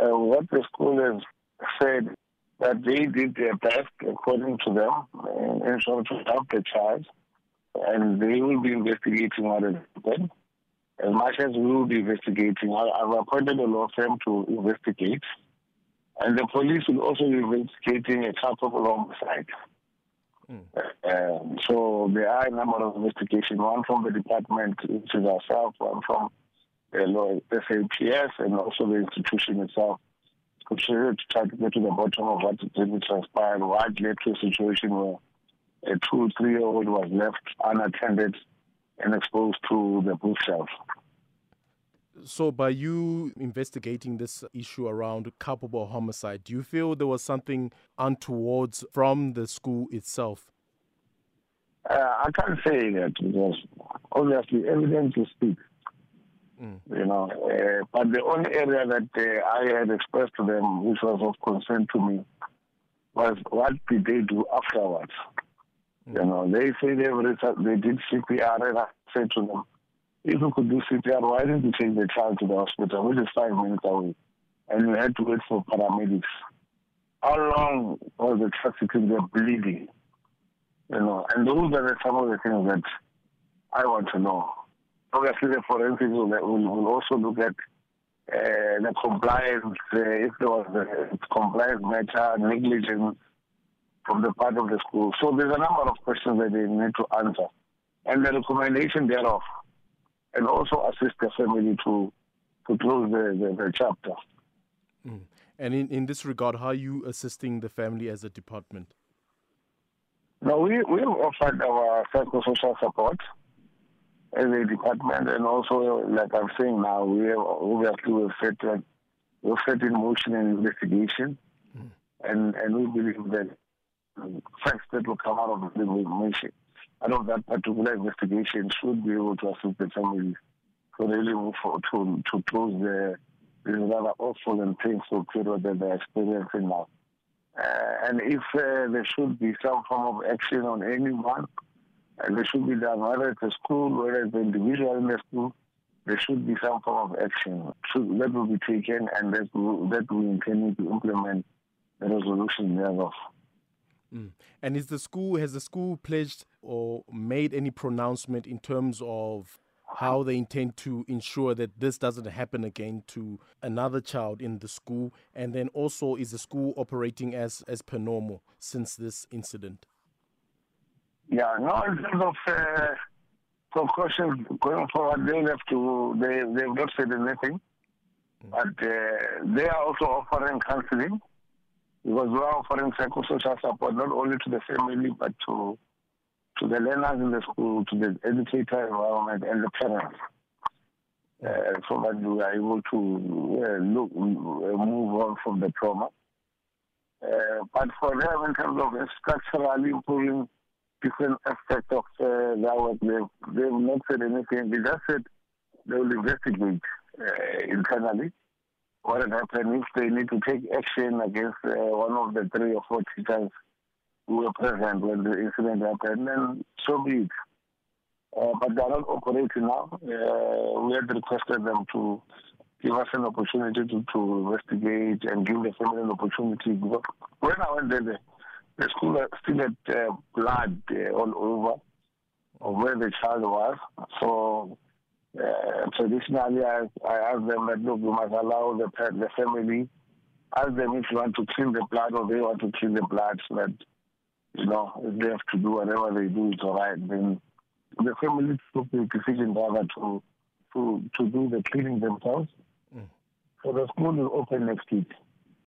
uh, what the school has said that they did their best according to them in, in order to help the child, and they will be investigating what happened. As much as we will be investigating, I've appointed a law firm to investigate, and the police will also be investigating a culpable homicide. Mm. Um, so there are a number of investigations, one from the department, which is ourselves, one from the law, SAPS, and also the institution itself, to try to get to the bottom of what really transpired, what led to a situation where a two, three-year-old was left unattended and exposed to the bookshelf. So, by you investigating this issue around culpable homicide, do you feel there was something untoward from the school itself? Uh, I can't say that because obviously evidence will speak. Mm. You know, uh, but the only area that uh, I had expressed to them, which was of concern to me, was what did they do afterwards? Mm. You know, they say they they did CPR, and I said to them, if you could do CPR, why didn't you take the child to the hospital, which is five minutes away, and you had to wait for paramedics? How long was the child sitting there bleeding? You know, and those are some of the things that I want to know. Obviously, the forensics will, will, will also look at uh, the compliance, uh, if there was a compliance matter, negligence from the part of the school. So there's a number of questions that they need to answer. And the recommendation thereof, and also assist the family to, to close the, the, the chapter. Mm. And in, in this regard, how are you assisting the family as a department? No, we, we offered our psychosocial support as a department, and also, like I'm saying now, we have obviously we've set, uh, we've set in motion an investigation, mm. and, and we believe that facts that will come out of the information, out of that particular investigation, should be able to assist the family to really move forward to, to close the, the rather awful and painful period that they're experiencing now. Uh, and if uh, there should be some form of action on anyone, and there should be done whether it's a school, whether it's an individual in the school, there should be some form of action should, that will be taken and that, will, that we intend to implement the resolution thereof. Mm. And is the school has the school pledged or made any pronouncement in terms of how they intend to ensure that this doesn't happen again to another child in the school? And then also, is the school operating as, as per normal since this incident? Yeah, no, in terms of uh, precautions going forward, they have to, they, they've not said anything. Mm. But uh, they are also offering counseling because we are offering psychosocial support not only to the family but to to the learners in the school, to the educator environment, and the parents, uh, so that we are able to uh, look, uh, move on from the trauma. Uh, but for them, in terms of structurally improving different aspects of uh, their work, they've, they've not said anything. They just said they will investigate uh, internally what had happened. If they need to take action against one of the three or four teachers who were present when the incident happened, and so be it. Uh, but they are not operating now. Uh, we had requested them to give us an opportunity to, to investigate and give the family an opportunity. When I went there, the, school still had uh, blood uh, all over of where the child was. So uh, traditionally, I, I asked them that look, we must allow the the family, ask them if you want to clean the blood or they want to clean the blood so that you know, if they have to do whatever they do, it's all right. Then the family took the decision rather to to to do the cleaning themselves. Mm. So the school will open next week.